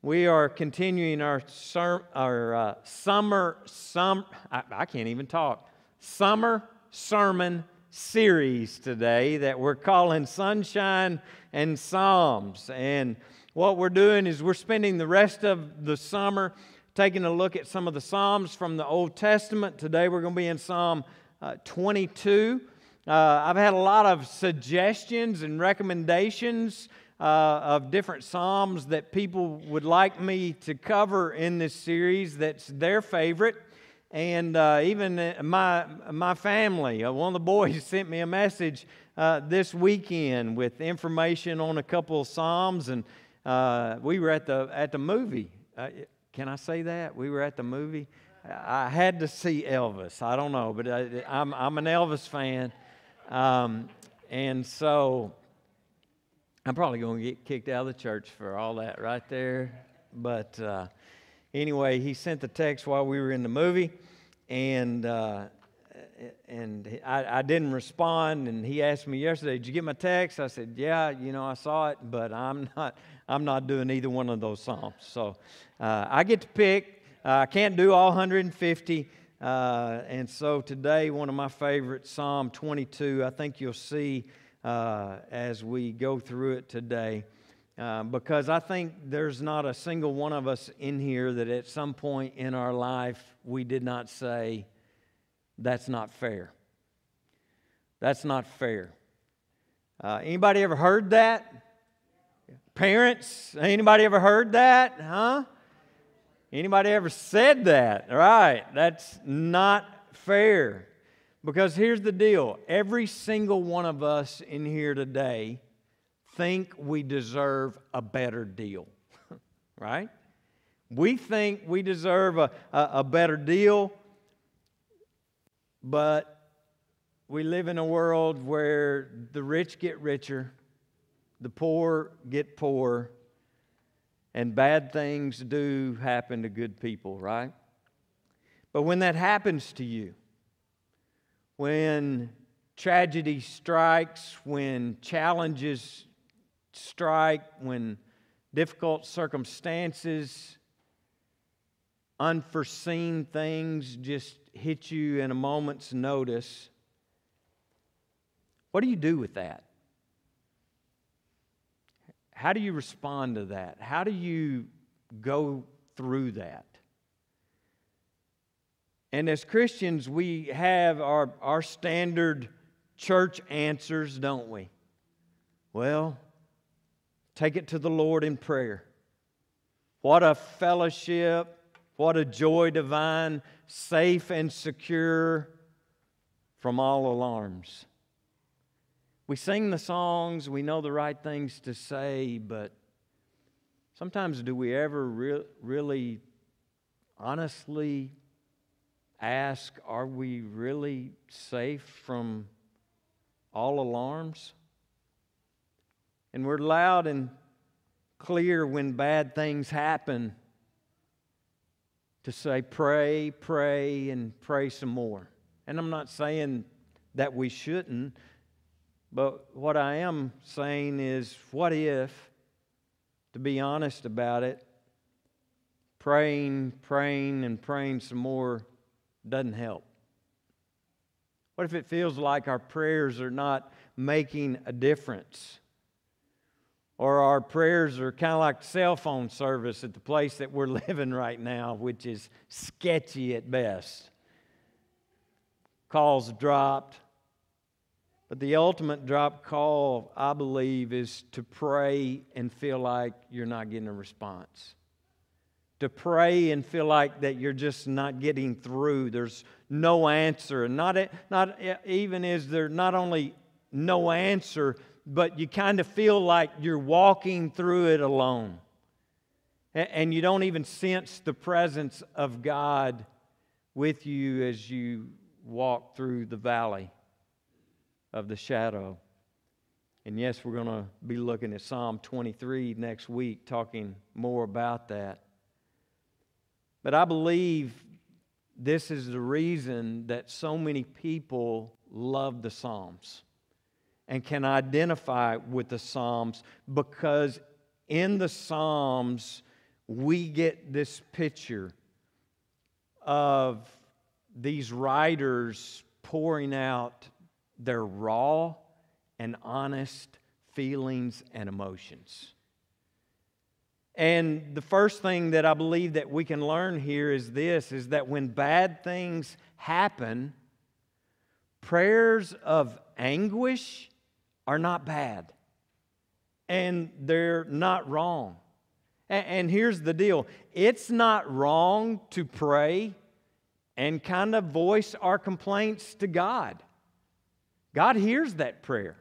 We are continuing our, ser- our uh, summer, sum, I, I can't even talk, summer sermon series today that we're calling Sunshine and Psalms. And what we're doing is we're spending the rest of the summer taking a look at some of the Psalms from the Old Testament. Today we're going to be in Psalm uh, 22. Uh, I've had a lot of suggestions and recommendations uh, of different Psalms that people would like me to cover in this series that's their favorite. And uh, even uh, my, my family, uh, one of the boys sent me a message uh, this weekend with information on a couple of Psalms. And we were at the, at the movie. can I say that? We were at the movie. I had to see Elvis. I don't know, but I, am I'm, I'm an Elvis fan. Um, and so I'm probably going to get kicked out of the church for all that right there. But uh, anyway, he sent the text while we were in the movie, and uh, and I, I, didn't respond. And he asked me yesterday, "Did you get my text?" I said, "Yeah, you know, I saw it, but I'm not I'm not doing either one of those psalms. So uh, I get to pick." Uh, I can't do all 150. Uh, and so today, one of my favorites, Psalm 22, I think you'll see uh, as we go through it today. Uh, because I think there's not a single one of us in here that at some point in our life we did not say, that's not fair. That's not fair. Uh, anybody ever heard that? Parents, anybody ever heard that? Huh? Anybody ever said that? Right, that's not fair. Because here's the deal every single one of us in here today think we deserve a better deal, right? We think we deserve a, a, a, better deal, but we live in a world where the rich get richer, the poor get poorer, and bad things do happen to good people, right? But when that happens to you, when tragedy strikes, when challenges strike, when difficult circumstances, unforeseen things just hit you in a moment's notice, what do you do with that? How do you respond to that? How do you go through that? And as Christians, we have our, our standard church answers, don't we? Well, take it to the Lord in prayer. What a fellowship, what a joy divine, safe and secure from all alarms. We sing the songs, we know the right things to say, but sometimes do we ever re- really honestly ask, are we really safe from all alarms? And we're loud and clear when bad things happen to say, pray, pray, and pray some more. And I'm not saying that we shouldn't. But what I am saying is, what if, to be honest about it, praying, praying, and praying some more doesn't help? What if it feels like our prayers are not making a difference? Or our prayers are kind of like cell phone service at the place that we're living right now, which is sketchy at best. Calls dropped, but the ultimate drop call, I believe, is to pray and feel like you're not getting a response. To pray and feel like that you're just not getting through. There's no answer. And not, not even is there not only no answer, but you kind of feel like you're walking through it alone. And you don't even sense the presence of God with you as you walk through the valley of the shadow. And yes, we're going to be looking at Psalm 23 next week, talking more about that. But I believe this is the reason that so many people love the Psalms and can identify with the Psalms because in the Psalms, we get this picture of these writers pouring out their raw and honest feelings and emotions. And the first thing that I believe that we can learn here is this is that when bad things happen, prayers of anguish are not bad. And they're not wrong. And here's the deal it's not wrong to pray and kind of voice our complaints to God. God hears that prayer,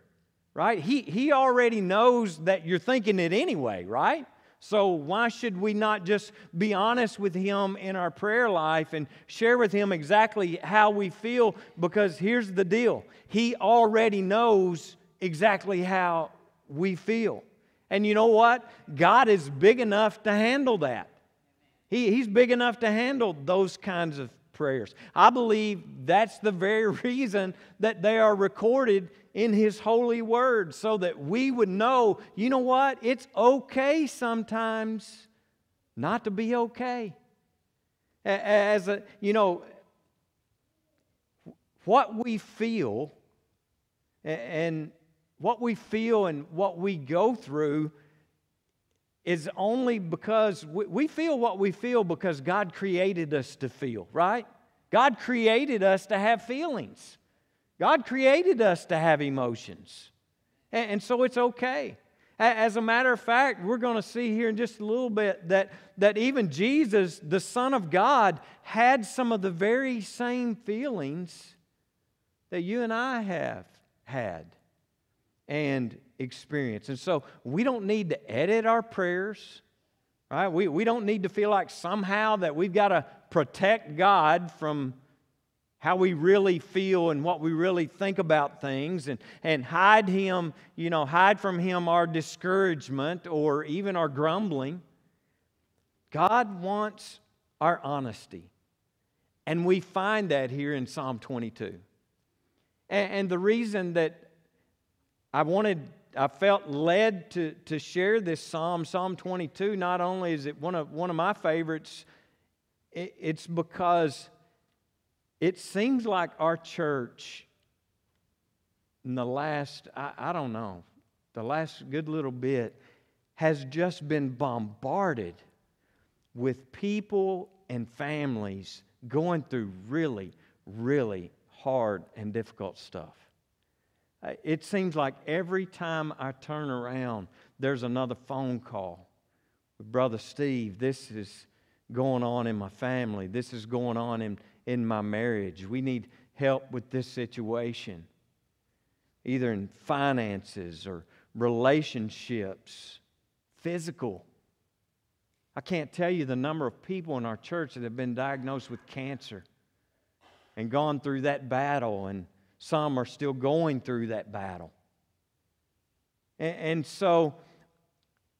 right? He, he already knows that you're thinking it anyway, right? So, why should we not just be honest with Him in our prayer life and share with Him exactly how we feel? Because here's the deal He already knows exactly how we feel. And you know what? God is big enough to handle that. He, he's big enough to handle those kinds of prayers. I believe that's the very reason that they are recorded in His holy word, so that we would know, you know what? It's okay sometimes not to be okay. As a, you know, what we feel and what we feel and what we go through is only because we, feel what we feel because God created us to feel, right? God created us to have feelings. God created us to have emotions. And, and so it's okay. As a matter of fact, we're going to see here in just a little bit that, that even Jesus, the Son of God, had some of the very same feelings that you and I have had and experienced. And so we don't need to edit our prayers, right? We, we don't need to feel like somehow that we've got to protect God from how we really feel and what we really think about things and, and hide him, you know, hide from him our discouragement or even our grumbling. God wants our honesty. And we find that here in Psalm 22. And, and the reason that I wanted, I felt led to, to share this psalm, Psalm 22. Not only is it one of, one of my favorites, it, it's because it seems like our church in the last, I, I don't know, the last good little bit has just been bombarded with people and families going through really, really hard and difficult stuff. Uh, it seems like every time I turn around, there's another phone call. Brother Steve, this is going on in my family. This is going on in, in my marriage. We need help with this situation, either in finances or relationships, physical. I can't tell you the number of people in our church that have been diagnosed with cancer and gone through that battle and some are still going through that battle. And, and so,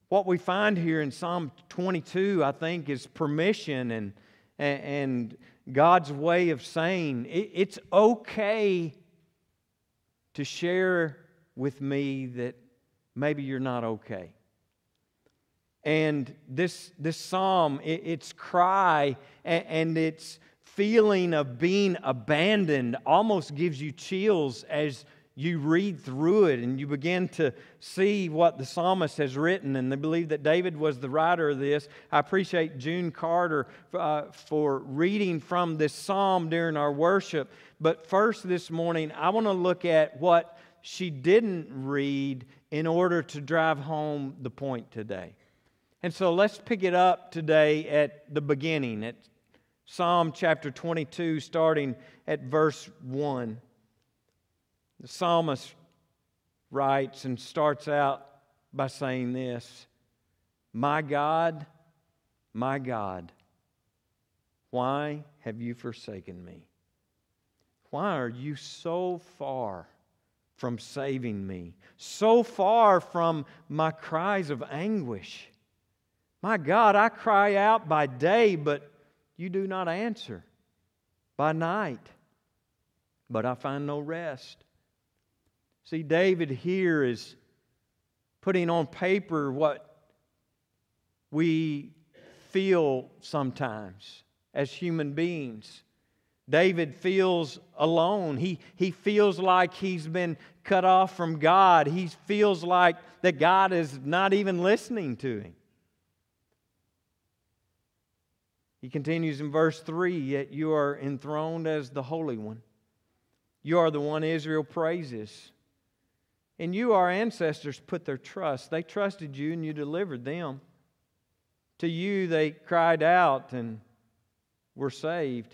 what we find here in Psalm 22, I think, is permission and, and God's way of saying it's okay to share with me that maybe you're not okay. And this, this psalm, it, its cry and, and its feeling of being abandoned almost gives you chills as you read through it and you begin to see what the psalmist has written. And they believe that David was the writer of this. I appreciate June Carter uh, for reading from this psalm during our worship. But first, this morning, I want to look at what she didn't read in order to drive home the point today. And so let's pick it up today at the beginning, at Psalm chapter 22, starting at verse 1. The psalmist writes and starts out by saying this My God, my God, why have you forsaken me? Why are you so far from saving me, so far from my cries of anguish? My God, I cry out by day, but you do not answer by night, but I find no rest. See, David here is putting on paper what we feel sometimes as human beings. David feels alone. He, he feels like he's been cut off from God. He feels like that God is not even listening to him. He continues in verse 3 Yet you are enthroned as the Holy One. You are the one Israel praises. And you, our ancestors, put their trust. They trusted you and you delivered them. To you, they cried out and were saved.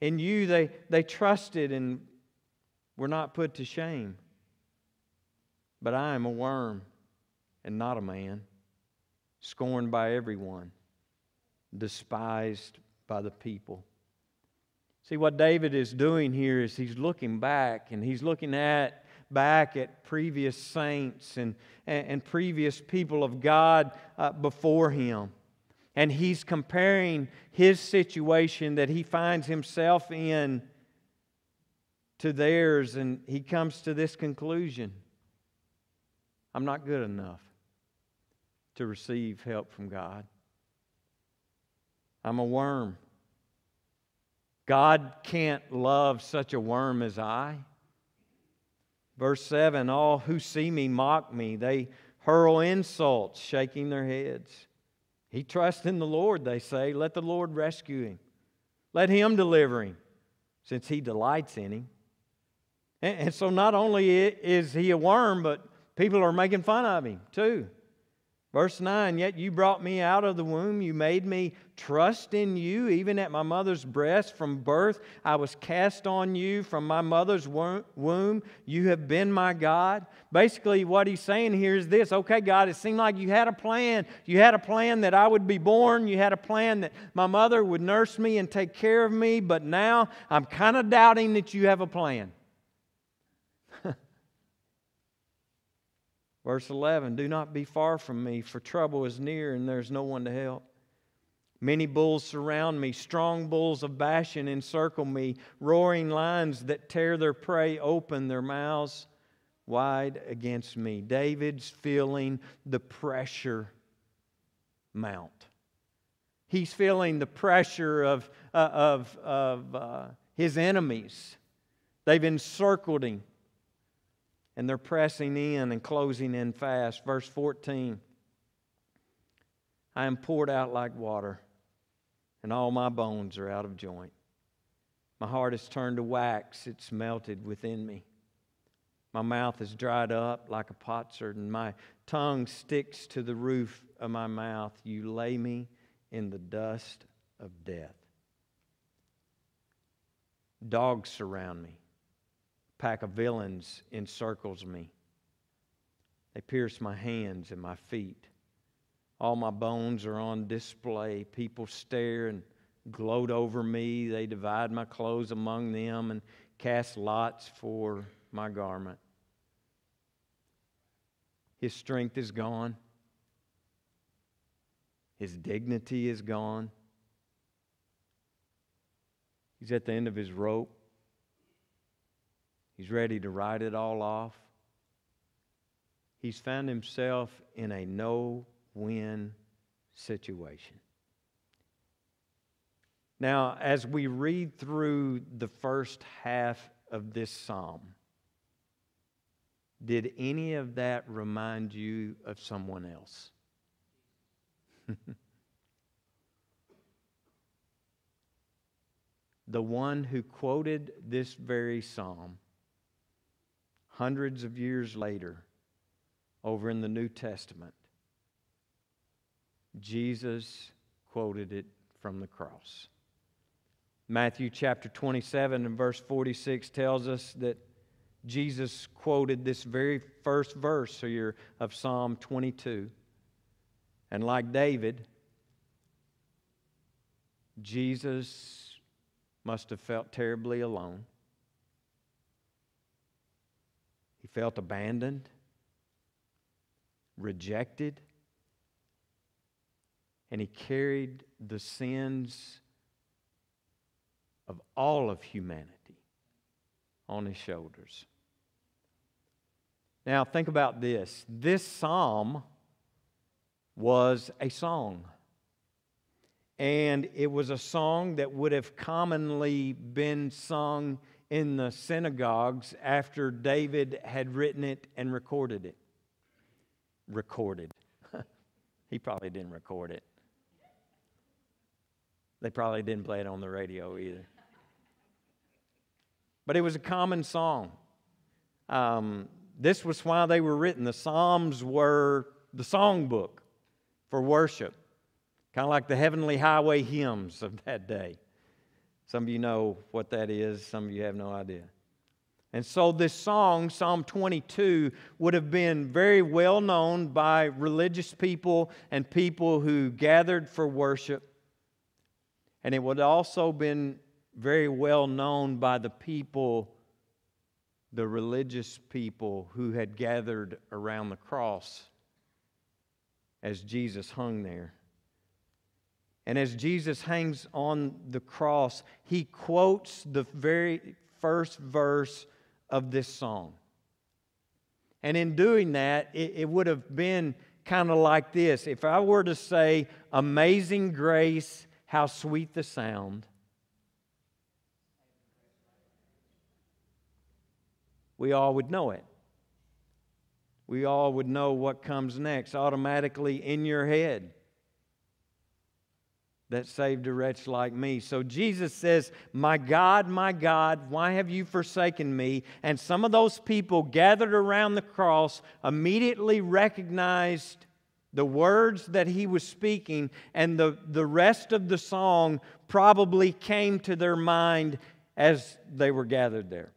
In you, they, they trusted and were not put to shame. But I am a worm and not a man, scorned by everyone, despised by the people. See, what David is doing here is he's looking back and he's looking at back at previous saints and, and, and previous people of God uh, before him. And he's comparing his situation that he finds himself in to theirs, and he comes to this conclusion I'm not good enough to receive help from God. I'm a worm. God can't love such a worm as I. Verse 7 All who see me mock me, they hurl insults, shaking their heads. He trusts in the Lord, they say. Let the Lord rescue him. Let him deliver him, since he delights in him. And, so not only is he a worm, but people are making fun of him too. Verse 9, yet you brought me out of the womb. You made me trust in you, even at my mother's breast. From birth, I was cast on you. From my mother's womb, you have been my God. Basically, what he's saying here is this okay, God, it seemed like you had a plan. You had a plan that I would be born. You had a plan that my mother would nurse me and take care of me. But now I'm kind of doubting that you have a plan. Verse 11 Do not be far from me, for trouble is near and there's no one to help. Many bulls surround me, strong bulls of Bashan encircle me, roaring lions that tear their prey open their mouths wide against me. David's feeling the pressure mount. He's feeling the pressure of, uh, of, of uh, his enemies. They've encircled him and they're pressing in and closing in fast. Verse 14 I am poured out like water, and all my bones are out of joint. My heart is turned to wax, it's melted within me. My mouth is dried up like a potsherd, and my tongue sticks to the roof of my mouth. You lay me in the dust of death. Dogs surround me pack of villains encircles me. They pierce my hands and my feet. All my bones are on display. People stare and gloat over me. They divide my clothes among them and cast lots for my garment. His strength is gone. His dignity is gone. He's at the end of his rope. He's ready to write it all off. He's found himself in a no win situation. Now, as we read through the first half of this psalm, did any of that remind you of someone else? the one who quoted this very psalm hundreds of years later, over in the New Testament, Jesus quoted it from the cross. Matthew chapter 27 and verse 46 tells us that Jesus quoted this very first verse here of Psalm 22. And like David, Jesus must have felt terribly alone. He felt abandoned, rejected, and he carried the sins of all of humanity on his shoulders. Now, think about this. This psalm was a song. and it was a song that would have commonly been sung in the synagogues after David had written it and recorded it. Recorded. he probably didn't record it. They probably didn't play it on the radio either. But it was a common song. Um, this was why they were written. The Psalms were the songbook for worship, kind of like the heavenly highway hymns of that day. Some of you know what that is, some of you have no idea. And so, this song, Psalm 22, would have been very well known by religious people and people who gathered for worship. And it would also been very well known by the people, the religious people who had gathered around the cross as Jesus hung there. And as Jesus hangs on the cross, he quotes the very first verse of this song. And in doing that, it, it would have been kind of like this. If I were to say, Amazing grace, how sweet the sound, we all would know it we all would know what comes next automatically in your head that saved a wretch like me. So Jesus says, My God, my God, why have you forsaken me? And some of those people gathered around the cross immediately recognized the words that he was speaking, and the, the rest of the song probably came to their mind as they were gathered there.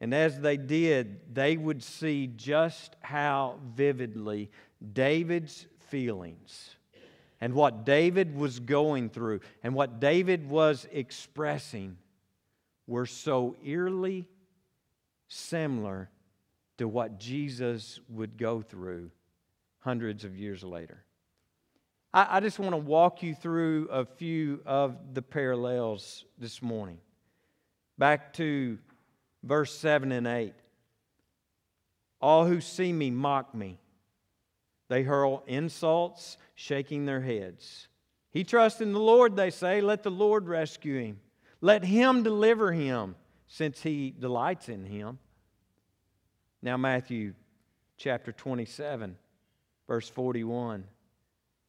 And as they did, they would see just how vividly David's feelings and what David was going through and what David was expressing were so eerily similar to what Jesus would go through hundreds of years later. I, I just want to walk you through a few of the parallels this morning. Back to verse 7 and 8. All who see me mock me. They hurl insults, shaking their heads. He trusts in the Lord, they say. Let the Lord rescue him. Let him deliver him, since he delights in him. Now, Matthew chapter 27, verse 41.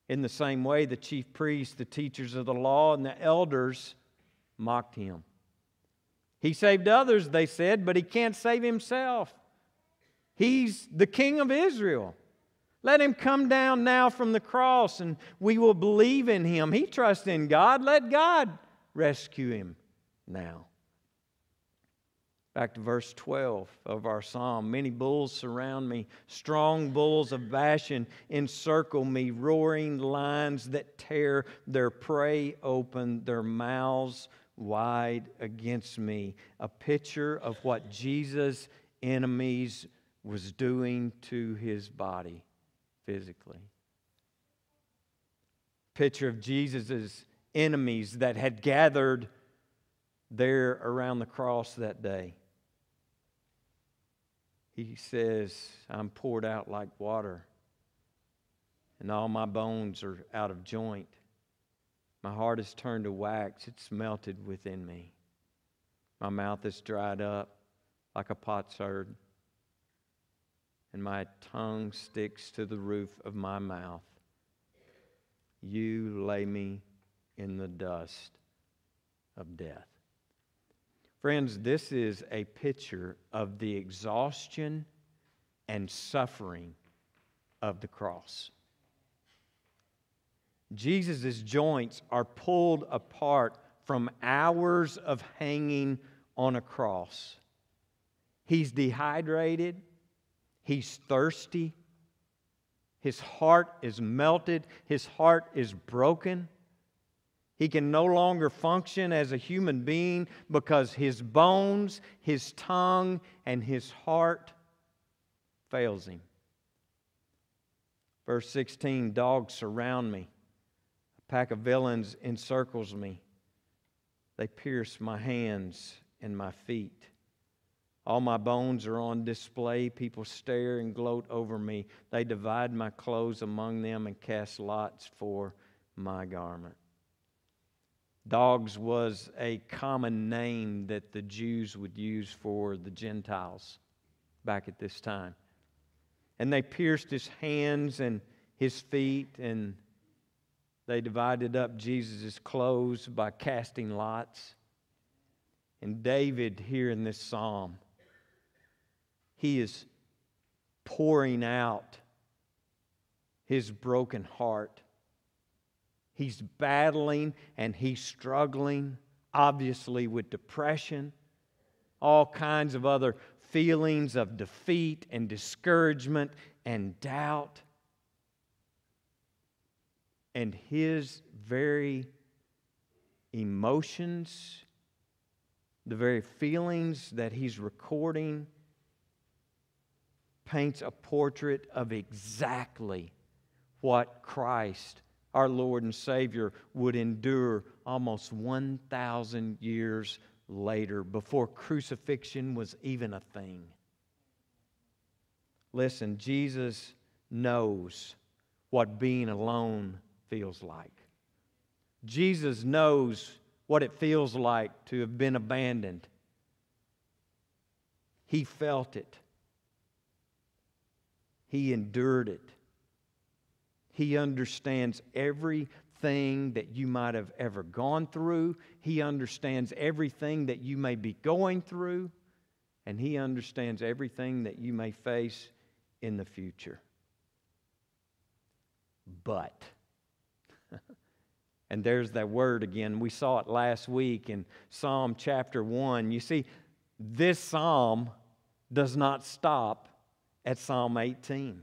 In the same way, the chief priests, the teachers of the law, and the elders mocked him. He saved others, they said, but he can't save himself. He's the king of Israel. Let him come down now from the cross and we will believe in him. He trusts in God. Let God rescue him now. Back to verse 12 of our psalm. Many bulls surround me, strong bulls of Bashan encircle me, roaring lions that tear their prey open, their mouths wide against me. A picture of what Jesus' enemies was doing to his body physically. Picture of Jesus' enemies that had gathered there around the cross that day. He says, I'm poured out like water, and all my bones are out of joint. My heart is turned to wax, it's melted within me. My mouth is dried up like a potsherd, and my tongue sticks to the roof of my mouth. You lay me in the dust of death. Friends, this is a picture of the exhaustion and suffering of the cross. Jesus' joints are pulled apart from hours of hanging on a cross. He's dehydrated, he's thirsty, his heart is melted, his heart is broken. He can no longer function as a human being because his bones, his tongue, and his heart fails him. Verse 16 Dogs surround me a pack of villains encircles me. They pierce my hands and my feet. All my bones are on display. People stare and gloat over me. They divide my clothes among them and cast lots for my garment. Dogs was a common name that the Jews would use for the Gentiles back at this time. And they pierced his hands and his feet, and they divided up Jesus' clothes by casting lots. And David, here in this psalm, he is pouring out his broken heart He's battling and he's struggling, obviously, with depression, all kinds of other feelings of defeat and discouragement and doubt. And his very emotions, the very feelings that he's recording, paints a portrait of exactly what Christ our Lord and Savior would endure almost 1,000 years later, before crucifixion was even a thing. Listen, Jesus knows what being alone feels like. Jesus knows what it feels like to have been abandoned. He felt it, He endured it. He understands everything that you might have ever gone through. He understands everything that you may be going through. And He understands everything that you may face in the future. But, and there's that word again. We saw it last week in Psalm chapter 1. You see, this psalm does not stop at Psalm 18.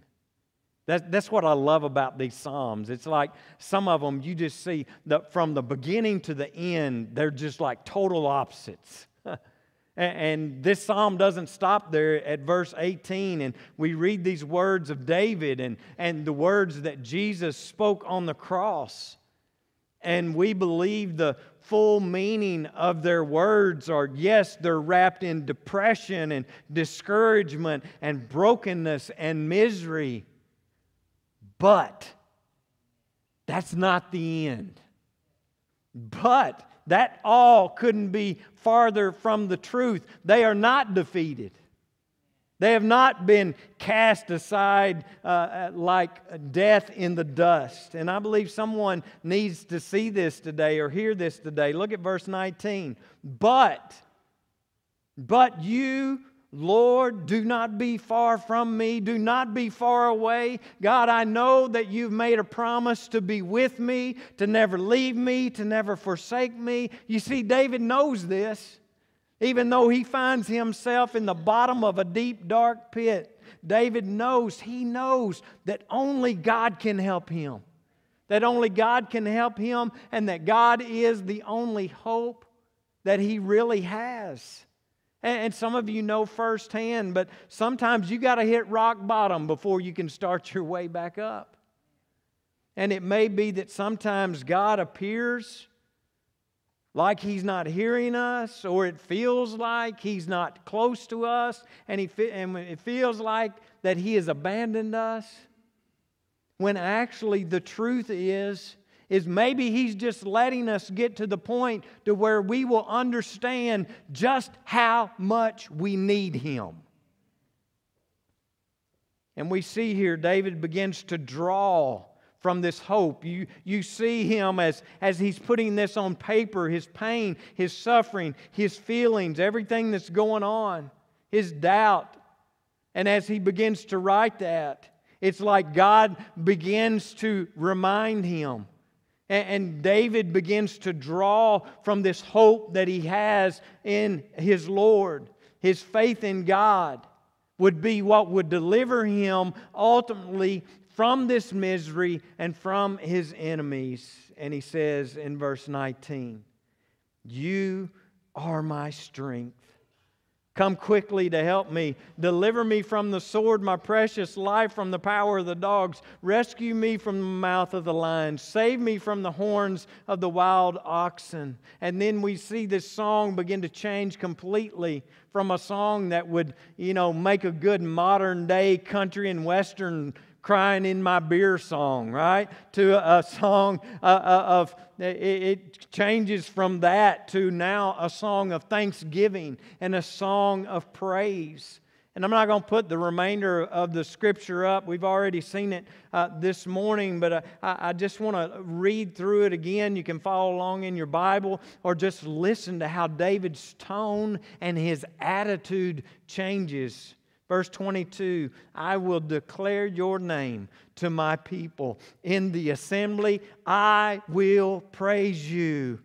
That, that's what I love about these Psalms. It's like some of them you just see that from the beginning to the end, they're just like total opposites. and, this Psalm doesn't stop there at verse 18. And we read these words of David and, and the words that Jesus spoke on the cross. And we believe the full meaning of their words are yes, they're wrapped in depression and discouragement and brokenness and misery. But that's not the end. But that all couldn't be farther from the truth. They are not defeated. They have not been cast aside uh, uh like death in the dust. And I believe someone needs to see this today or hear this today. Look at verse 19. But, but you Lord, do not be far from me. Do not be far away. God, I know that you've made a promise to be with me, to never leave me, to never forsake me. You see, David knows this. Even though he finds himself in the bottom of a deep, dark pit, David knows, he knows that only God can help him. That only God can help him, and that God is the only hope that he really has. And some of you know firsthand, but sometimes you got to hit rock bottom before you can start your way back up. And it may be that sometimes God appears like He's not hearing us, or it feels like He's not close to us, and, he, and it feels like that He has abandoned us. When actually the truth is, is maybe he's just letting us get to the point to where we will understand just how much we need him. And we see here David begins to draw from this hope. You, you see him as, as he's putting this on paper his pain, his suffering, his feelings, everything that's going on, his doubt. And as he begins to write that, it's like God begins to remind him and David begins to draw from this hope that he has in his Lord. His faith in God would be what would deliver him ultimately from this misery and from his enemies. And he says in verse 19, You are my strength. Come quickly to help me. Deliver me from the sword, my precious life from the power of the dogs. Rescue me from the mouth of the lion. Save me from the horns of the wild oxen. And then we see this song begin to change completely from a song that would, you know, make a good modern day country and western crying in my beer song, right? To a, song of, it changes from that to now a song of thanksgiving and a song of praise. And I'm not going to put the remainder of the scripture up. We've already seen it uh, this morning, but uh, I, I just want to read through it again. You can follow along in your Bible or just listen to how David's tone and his attitude changes. Verse 22 I will declare your name to my people. In the assembly, I will praise you.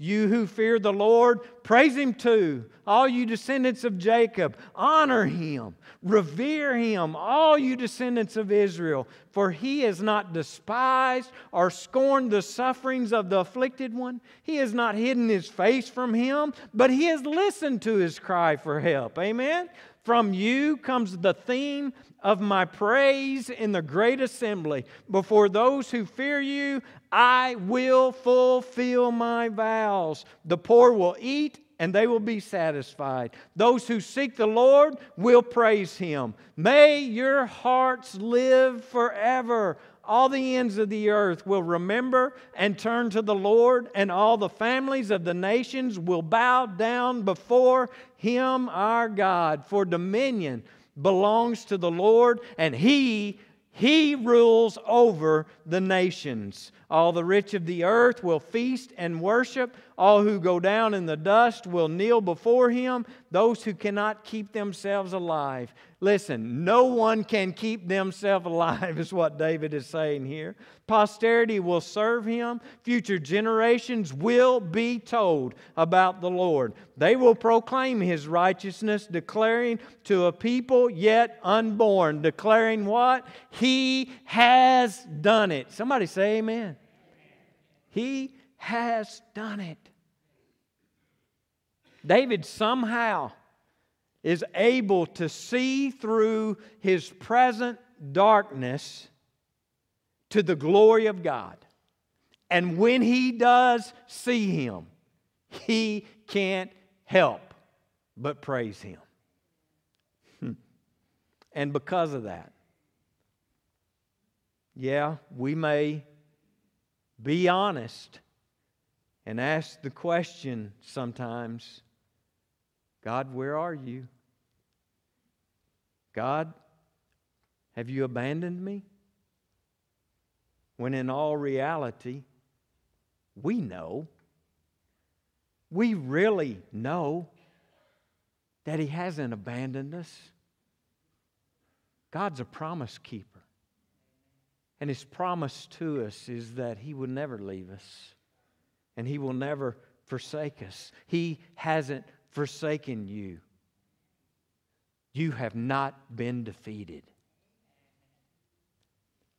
You who fear the Lord, praise him too. All you descendants of Jacob, honor him, revere him, all you descendants of Israel, for he has not despised or scorned the sufferings of the afflicted one. He has not hidden his face from him, but he has listened to his cry for help. Amen. From you comes the theme of my praise in the great assembly. Before those who fear you, I will fulfill my vows. The poor will eat and they will be satisfied. Those who seek the Lord will praise him. May your hearts live forever. All the ends of the earth will remember and turn to the Lord, and all the families of the nations will bow down before him, our God. For dominion belongs to the Lord, and he he rules over the nations. All the rich of the earth will feast and worship. All who go down in the dust will kneel before him. Those who cannot keep themselves alive. Listen, no one can keep themselves alive, is what David is saying here. Posterity will serve him. Future generations will be told about the Lord. They will proclaim his righteousness, declaring to a people yet unborn, declaring what? He has done it. Somebody say amen. He has done it. David somehow is able to see through his present darkness to the glory of God. And when he does see him, he can't help but praise him. Hmm. And because of that, yeah, we may be honest and ask the question sometimes God, where are you? God, have you abandoned me? When in all reality, we know, we really know that He hasn't abandoned us. God's a promise keeper. And his promise to us is that he will never leave us and he will never forsake us. He hasn't forsaken you. You have not been defeated.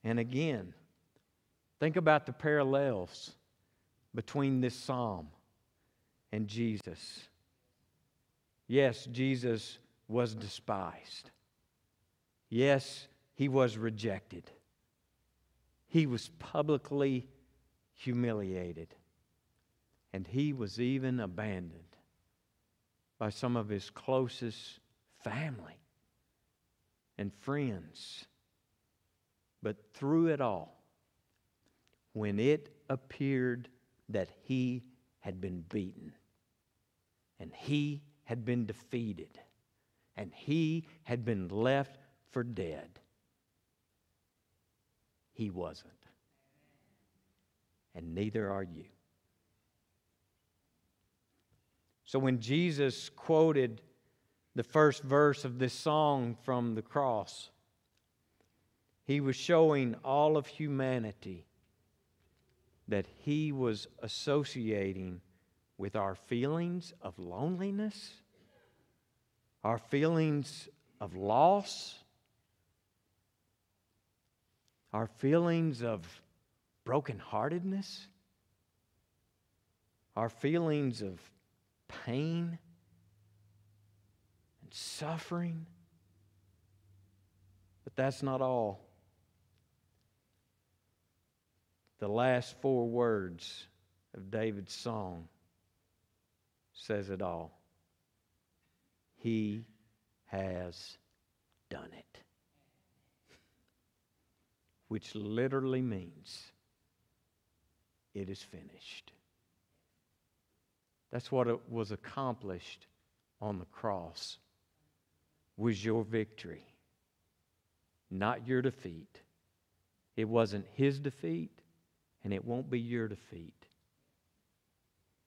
And again, think about the parallels between this psalm and Jesus. Yes, Jesus was despised. Yes, he was rejected. He was publicly humiliated. And he was even abandoned by some of his closest family and friends. But through it all, when it appeared that he had been beaten and he had been defeated and he had been left for dead, he wasn't. And neither are you. So when Jesus quoted the first verse of this song from the cross, he was showing all of humanity that he was associating with our feelings of loneliness, our feelings of loss, our feelings of brokenheartedness, our feelings of pain and suffering. But that's not all. The last four words of David's song says it all. He has done it. which literally means it is finished. That's what it was accomplished on the cross was your victory, not your defeat. It wasn't his defeat, and it won't be your defeat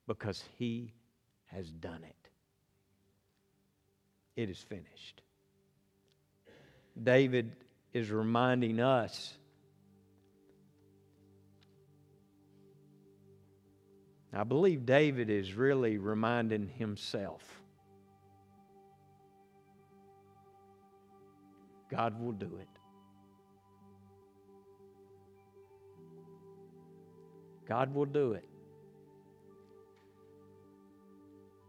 because he has done it. It is finished. David is reminding us I believe David is really reminding himself God will do it. God will do it.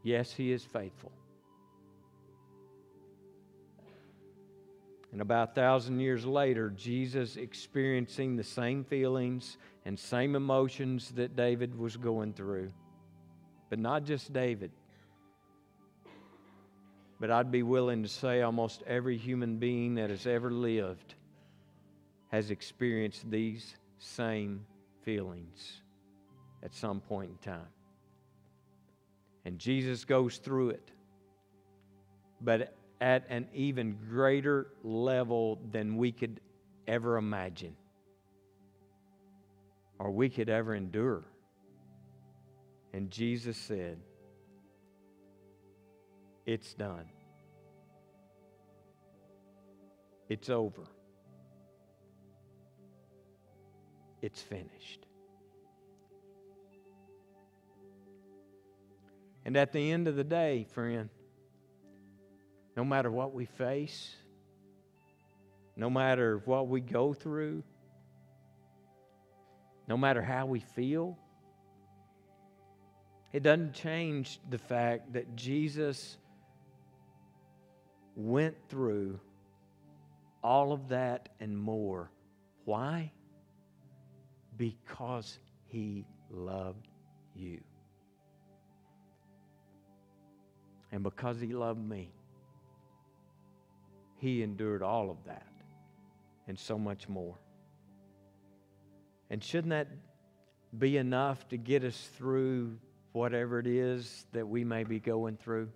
Yes, He is faithful. And about a thousand years later, Jesus experiencing the same feelings and same emotions that David was going through. But not just David. But I'd be willing to say almost every human being that has ever lived has experienced these same feelings at some point in time. And Jesus goes through it. But at an even greater level than we could ever imagine or we could ever endure. And Jesus said, It's done. It's over. It's finished. And at the end of the day, friend, no matter what we face, no matter what we go through, no matter how we feel, it doesn't change the fact that Jesus went through all of that and more. Why? Because he loved you. And because he loved me. He endured all of that and so much more. And shouldn't that be enough to get us through whatever it is that we may be going through?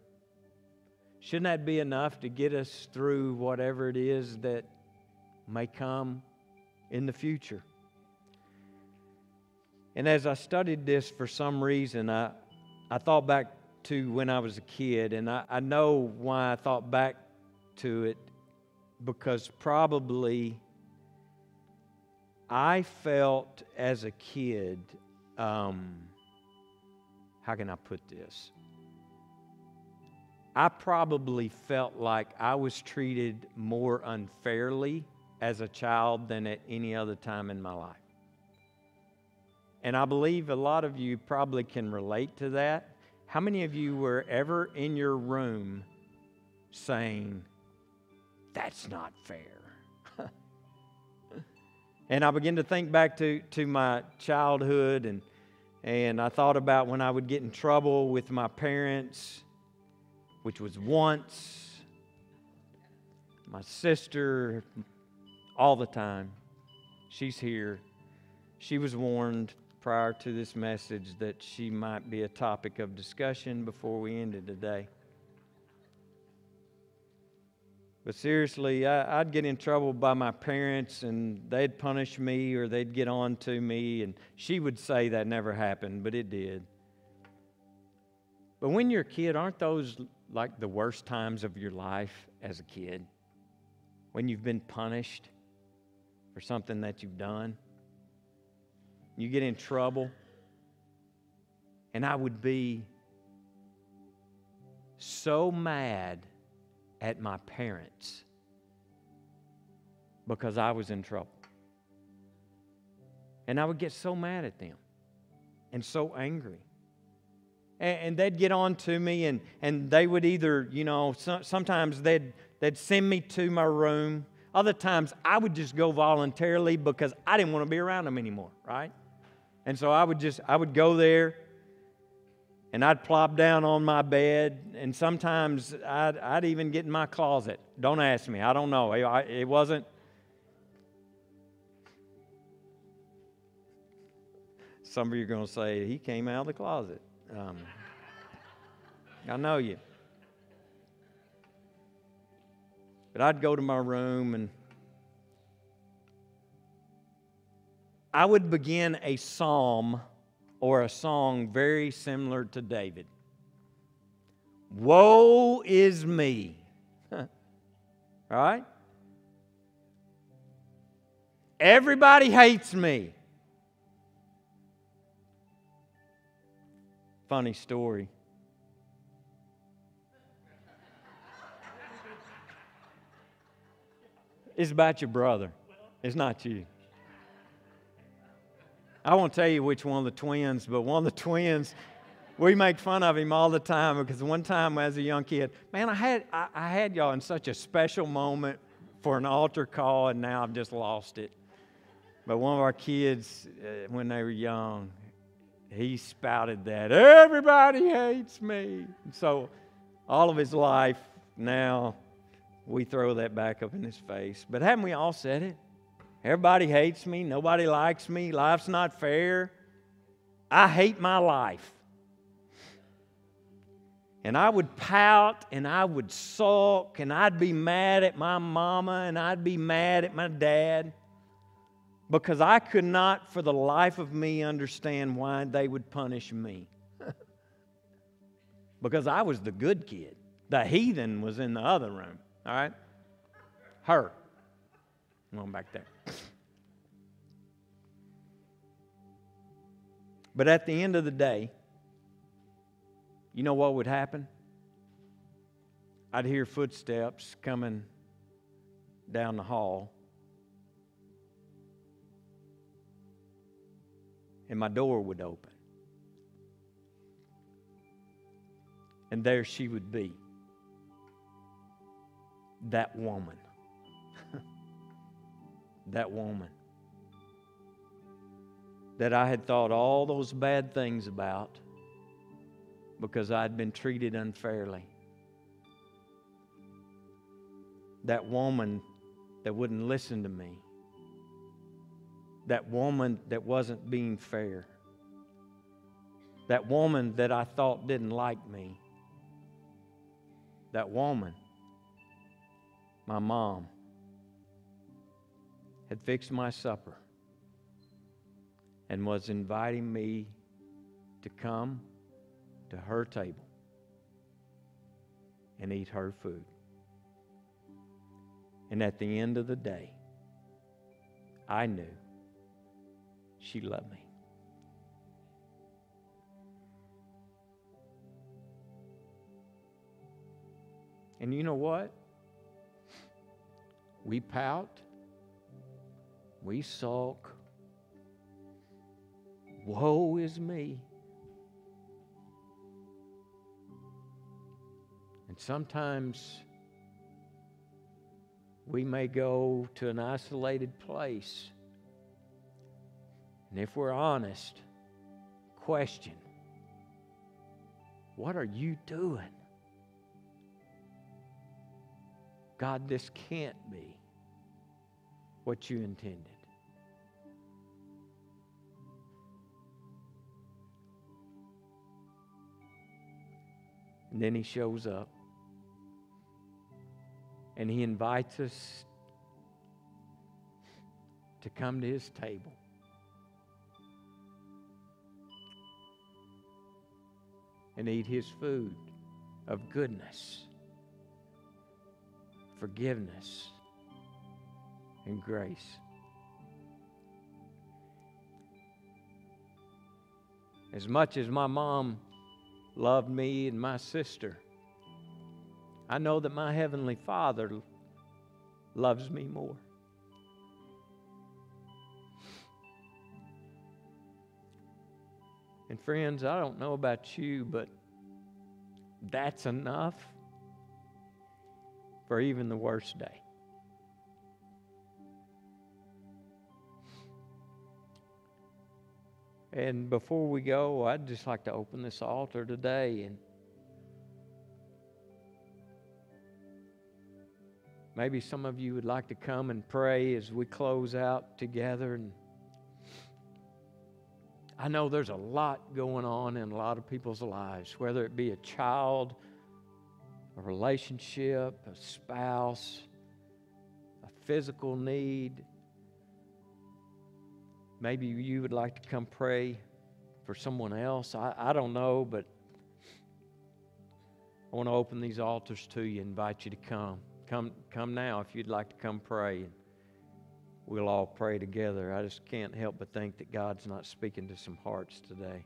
Shouldn't that be enough to get us through whatever it is that may come in the future? And as I studied this for some reason, I, I thought back to when I was a kid, and I, I know why I thought back to it because probably I felt as a kid, um, how can I put this? I probably felt like I was treated more unfairly as a child than at any other time in my life. And I believe a lot of you probably can relate to that. How many of you were ever in your room saying, that's not fair. And I began to think back to, to my childhood, and, and I thought about when I would get in trouble with my parents, which was once, my sister, all the time. She's here. She was warned prior to this message that she might be a topic of discussion before we ended today. But seriously, I, would get in trouble by my parents and they'd punish me or they'd get on to me. And she would say that never happened, but it did. But when you're a kid, aren't those like the worst times of your life as a kid? When you've been punished for something that you've done? You get in trouble. And I would be so mad at my parents because I was in trouble. And I would get so mad at them and so angry. And, and they'd get on to me, and, and they would either, you know, so, sometimes they'd, they'd send me to my room. Other times I would just go voluntarily because I didn't want to be around them anymore, right? And so I would just, I would go there and I'd plop down on my bed, and sometimes I'd, I'd even get in my closet. Don't ask me, I don't know. It, it wasn't. Some of you are going to say, he came out of the closet. Um, I know you. But I'd go to my room and I would begin a psalm or a song very similar to David. Woe is me. Right? Everybody hates me. Funny story. It's about your brother. It's not you. I won't tell you which one of the twins, but one of the twins, we make fun of him all the time because one time as a young kid, man, I had, I, I had y'all in such a special moment for an altar call, and now I've just lost it. But one of our kids, uh, when they were young, he spouted that everybody hates me. And so all of his life now we throw that back up in his face. But haven't we all said it? Everybody hates me. Nobody likes me. Life's not fair. I hate my life. And I would pout and I would sulk and I'd be mad at my mama and I'd be mad at my dad because I could not for the life of me understand why they would punish me. because I was the good kid. The heathen was in the other room. All right? Her. Going back there. But at the end of the day, you know what would happen? I'd hear footsteps coming down the hall. And my door would open. And there she would be that woman. That woman. That I had thought all those bad things about because I'd been treated unfairly. That woman that wouldn't listen to me. That woman that wasn't being fair. That woman that I thought didn't like me. That woman my mom had fixed my supper and was inviting me to come to her table and eat her food. And at the end of the day, I knew she loved me. And you know what? We pout. We sulk. Woe is me. And sometimes we may go to an isolated place. And if we're honest, question what are you doing? God, this can't be what you intended. And then he shows up and he invites us to come to his table. And eat his food of goodness, forgiveness, and grace. As much as my mom loved me and my sister, I know that my Heavenly Father loves me more. And friends, I don't know about you, but that's enough for even the worst day. And before we go, I'd just like to open this altar today and maybe some of you would like to come and pray as we close out together and I know there's a lot going on in a lot of people's lives, whether it be a child, a relationship, a spouse, a physical need. Maybe you would like to come pray for someone else. I, I don't know, but I want to open these altars to you, invite you to come. Come, come now if you'd like to come pray. We'll all pray together. I just can't help but think that God's not speaking to some hearts today.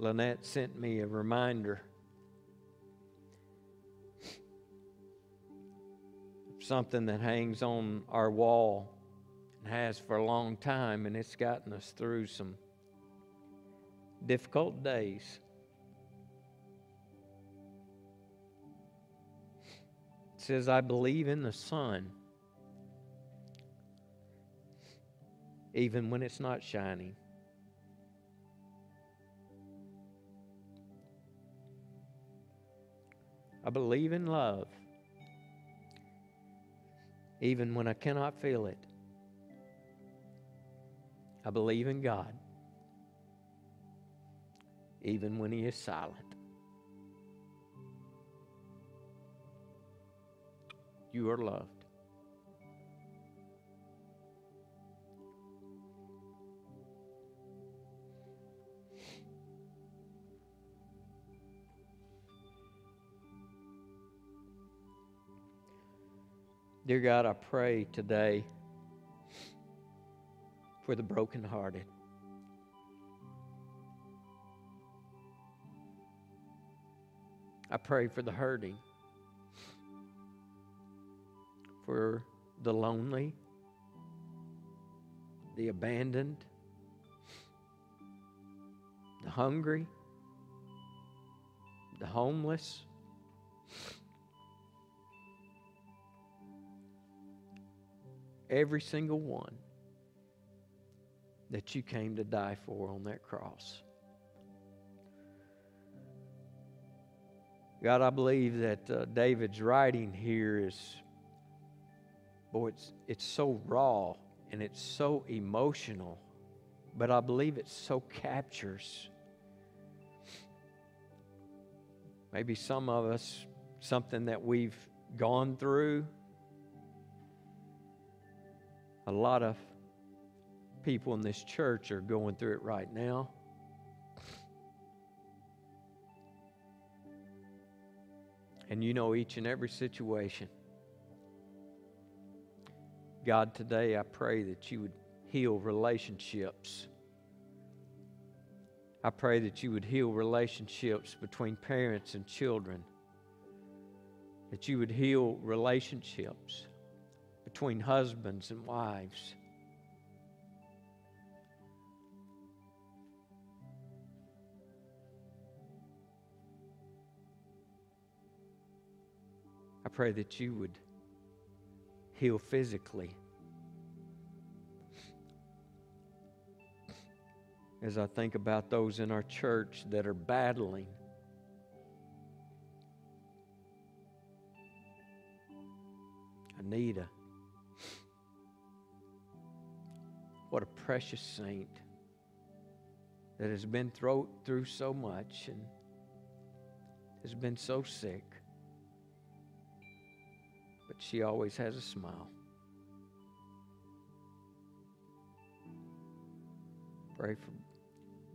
Lynette sent me a reminder of something that hangs on our wall and has for a long time, and it's gotten us through some difficult days. It says, I believe in the sun, even when it's not shining. I believe in love, even when I cannot feel it. I believe in God, even when He is silent. You are loved. Dear God, I pray today for the brokenhearted. I pray for the hurting, for the lonely, the abandoned, the hungry, the homeless. Every single one that you came to die for on that cross. God, I believe that uh, David's writing here is, boy, it's, it's so raw and it's so emotional, but I believe it so captures maybe some of us something that we've gone through a lot of people in this church are going through it right now. And you know each and every situation. God, today I pray that you would heal relationships. I pray that you would heal relationships between parents and children, that you would heal relationships between husbands and wives. I pray that you would heal physically. As I think about those in our church that are battling Anita. What a precious saint that has been through, so much and has been so sick. But she always has a smile. Pray for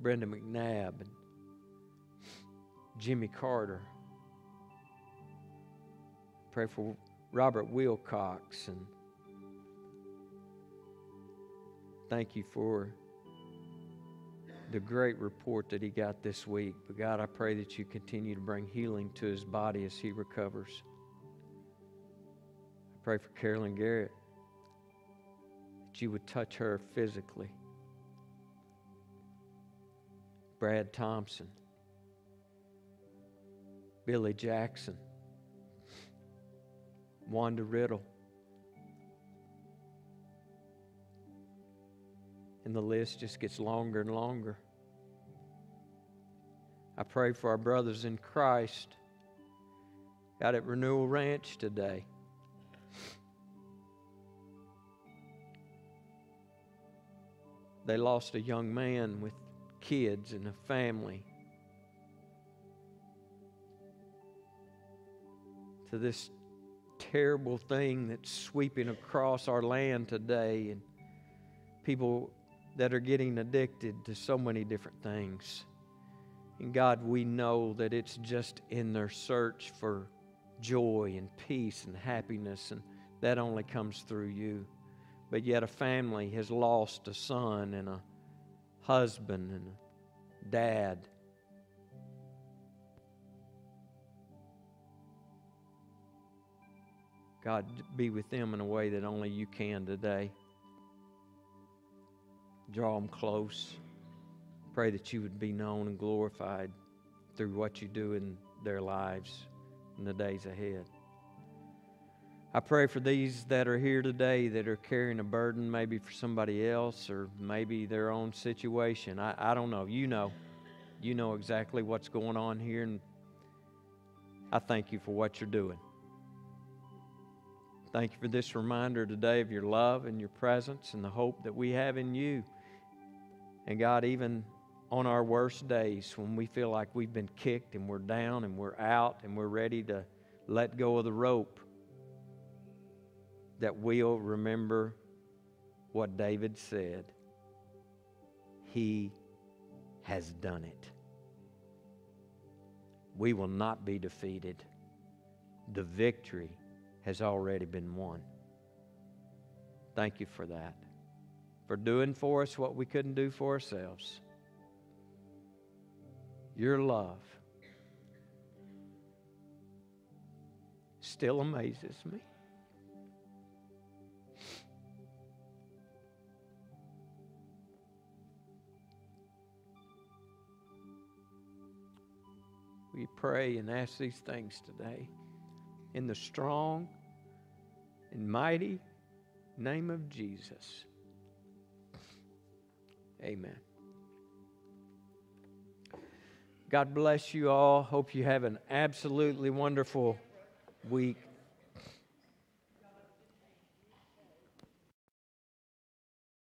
Brenda McNabb and Jimmy Carter. Pray for Robert Wilcox. And thank you for the great report that he got this week. But God, I pray that you continue to bring healing to his body as he recovers. I pray for Carolyn Garrett that you would touch her physically. Brad Thompson, Billy Jackson, Wanda Riddle. And the list just gets longer and longer. I pray for our brothers in Christ out at Renewal Ranch today. They lost a young man with kids and a family to this terrible thing that's sweeping across our land today and people that are getting addicted to so many different things. And God, we know that it's just in their search for joy and peace and happiness, and that only comes through you. But yet, a family has lost a son and a husband and a dad. God, be with them in a way that only you can today. Draw them close. Pray that you would be known and glorified through what you do in their lives in the days ahead. I pray for these that are here today that are carrying a burden, maybe for somebody else or maybe their own situation. I, I don't know. You know. You know exactly what's going on here, and I thank you for what you're doing. Thank you for this reminder today of your love and your presence and the hope that we have in you. And God, even on our worst days when we feel like we've been kicked and we're down and we're out and we're ready to let go of the rope, that we'll remember what David said He has done it. We will not be defeated. The victory has already been won. Thank you for that, for doing for us what we couldn't do for ourselves. Your love still amazes me. We pray and ask these things today in the strong and mighty name of Jesus. Amen. God bless you all. Hope you have an absolutely wonderful week.